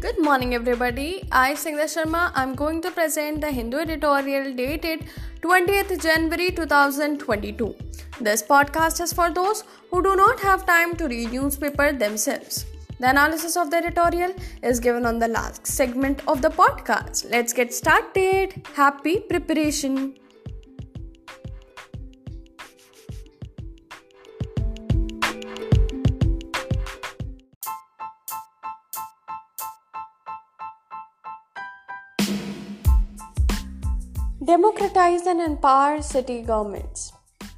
Good morning, everybody. I, Singha Sharma, I'm going to present the Hindu editorial dated 20th January 2022. This podcast is for those who do not have time to read newspaper themselves. The analysis of the editorial is given on the last segment of the podcast. Let's get started. Happy preparation. Democratize and empower city governments.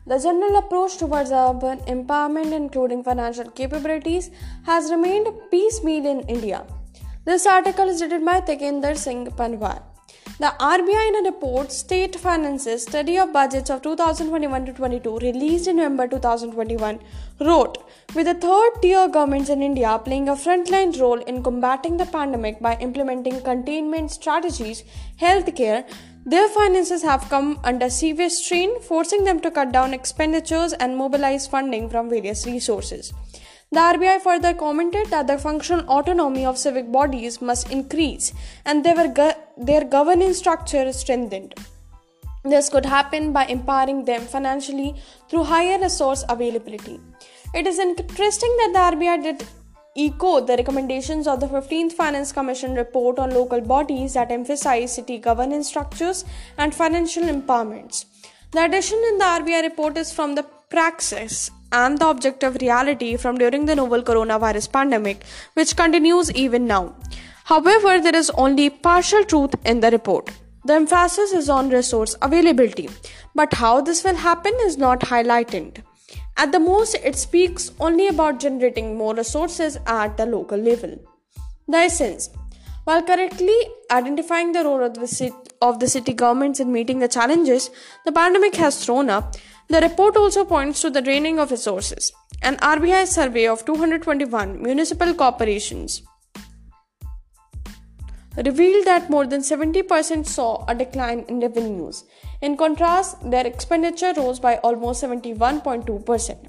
The general approach towards urban empowerment, including financial capabilities, has remained piecemeal in India. This article is written by Tikender Singh Panwar. The RBI, in a report, State Finances Study of Budgets of 2021 to 22, released in November 2021, wrote With the third tier governments in India playing a frontline role in combating the pandemic by implementing containment strategies, healthcare, their finances have come under severe strain, forcing them to cut down expenditures and mobilize funding from various resources. The RBI further commented that the functional autonomy of civic bodies must increase and go- their governance structure strengthened. This could happen by empowering them financially through higher resource availability. It is interesting that the RBI did echo the recommendations of the 15th Finance Commission report on local bodies that emphasize city governance structures and financial empowerments. The addition in the RBI report is from the praxis and the objective reality from during the novel coronavirus pandemic, which continues even now. However, there is only partial truth in the report. The emphasis is on resource availability, but how this will happen is not highlighted. At the most, it speaks only about generating more resources at the local level. The essence while correctly identifying the role of the, city, of the city governments in meeting the challenges the pandemic has thrown up, the report also points to the draining of resources. An RBI survey of 221 municipal corporations revealed that more than 70% saw a decline in revenues. In contrast, their expenditure rose by almost 71.2%.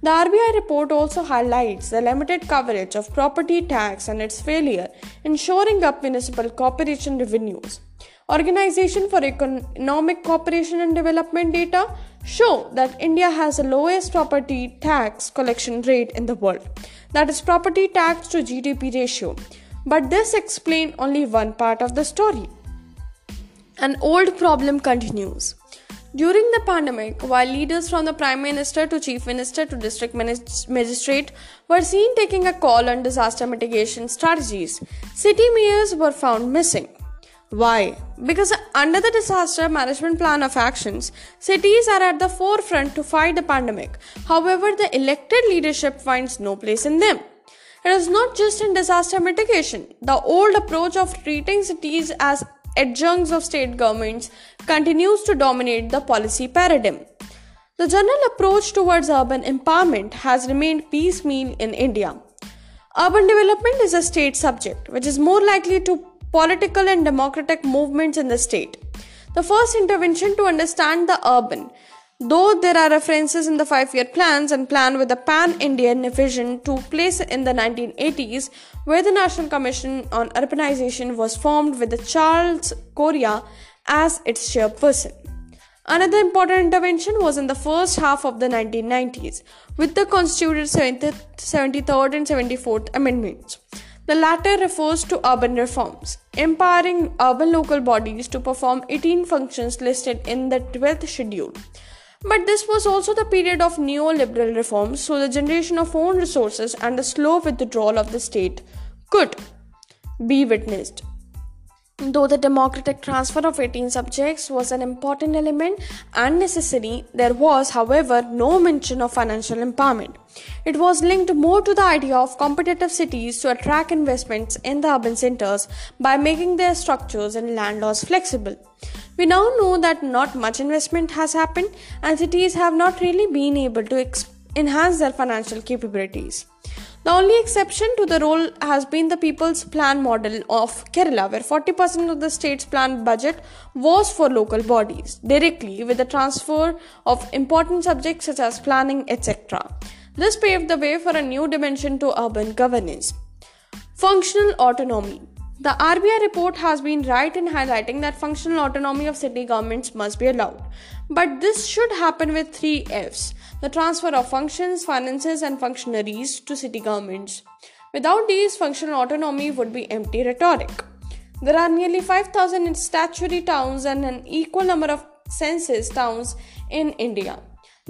The RBI report also highlights the limited coverage of property tax and its failure in shoring up municipal corporation revenues. Organization for Economic Cooperation and Development data show that India has the lowest property tax collection rate in the world, that is, property tax to GDP ratio. But this explains only one part of the story. An old problem continues. During the pandemic, while leaders from the Prime Minister to Chief Minister to District Magistrate were seen taking a call on disaster mitigation strategies, city mayors were found missing. Why? Because under the disaster management plan of actions, cities are at the forefront to fight the pandemic. However, the elected leadership finds no place in them. It is not just in disaster mitigation. The old approach of treating cities as adjuncts of state governments continues to dominate the policy paradigm. The general approach towards urban empowerment has remained piecemeal in India. Urban development is a state subject, which is more likely to political and democratic movements in the state. The first intervention to understand the urban, though there are references in the five year plans and plan with a pan Indian vision, took place in the 1980s, where the National Commission on Urbanization was formed with Charles Correa as its chairperson. Another important intervention was in the first half of the 1990s with the Constituted 73rd and 74th Amendments. The latter refers to urban reforms, empowering urban local bodies to perform 18 functions listed in the 12th schedule. But this was also the period of neoliberal reforms, so the generation of own resources and the slow withdrawal of the state could be witnessed. Though the democratic transfer of 18 subjects was an important element and necessary, there was, however, no mention of financial empowerment. It was linked more to the idea of competitive cities to attract investments in the urban centers by making their structures and land laws flexible. We now know that not much investment has happened and cities have not really been able to ex- enhance their financial capabilities. The only exception to the rule has been the People's Plan model of Kerala, where 40% of the state's planned budget was for local bodies, directly with the transfer of important subjects such as planning, etc. This paved the way for a new dimension to urban governance. Functional autonomy. The RBI report has been right in highlighting that functional autonomy of city governments must be allowed. But this should happen with three F's the transfer of functions, finances, and functionaries to city governments. Without these, functional autonomy would be empty rhetoric. There are nearly 5,000 statutory towns and an equal number of census towns in India.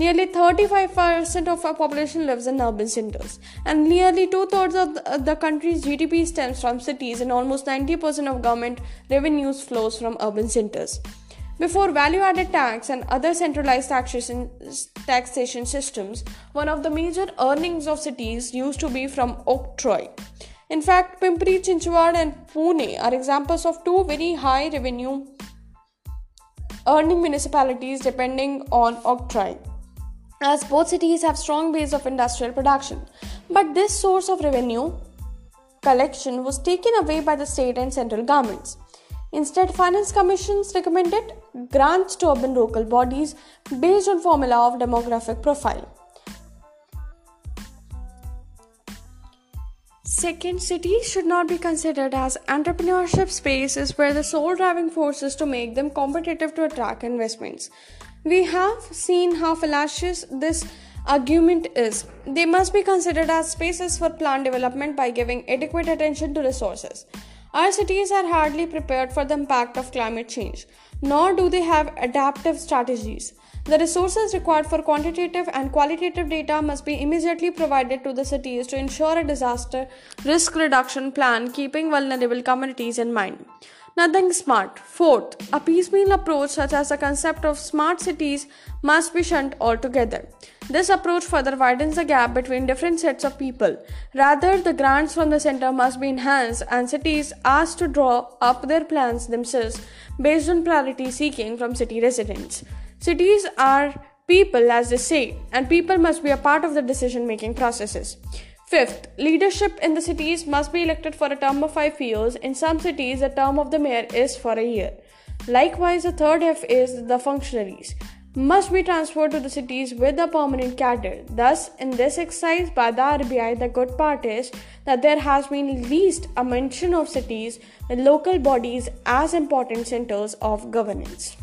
Nearly 35% of our population lives in urban centers, and nearly two thirds of the country's GDP stems from cities, and almost 90% of government revenues flows from urban centers. Before value added tax and other centralized taxation, taxation systems, one of the major earnings of cities used to be from octroi. In fact, Pimpri, Chinchwad, and Pune are examples of two very high revenue earning municipalities depending on octroi as both cities have strong base of industrial production. But this source of revenue collection was taken away by the state and central governments. Instead, finance commissions recommended grants to urban local bodies based on formula of demographic profile. Second, cities should not be considered as entrepreneurship spaces where the sole driving force is to make them competitive to attract investments. We have seen how fallacious this argument is. They must be considered as spaces for plant development by giving adequate attention to resources. Our cities are hardly prepared for the impact of climate change, nor do they have adaptive strategies. The resources required for quantitative and qualitative data must be immediately provided to the cities to ensure a disaster risk reduction plan keeping vulnerable communities in mind. Nothing smart. Fourth, a piecemeal approach such as the concept of smart cities must be shunned altogether. This approach further widens the gap between different sets of people. Rather, the grants from the center must be enhanced and cities asked to draw up their plans themselves based on priority seeking from city residents. Cities are people, as they say, and people must be a part of the decision making processes. Fifth, leadership in the cities must be elected for a term of five years. In some cities, the term of the mayor is for a year. Likewise, the third F is the functionaries must be transferred to the cities with a permanent cadre. Thus, in this exercise by the RBI, the good part is that there has been least a mention of cities with local bodies as important centers of governance.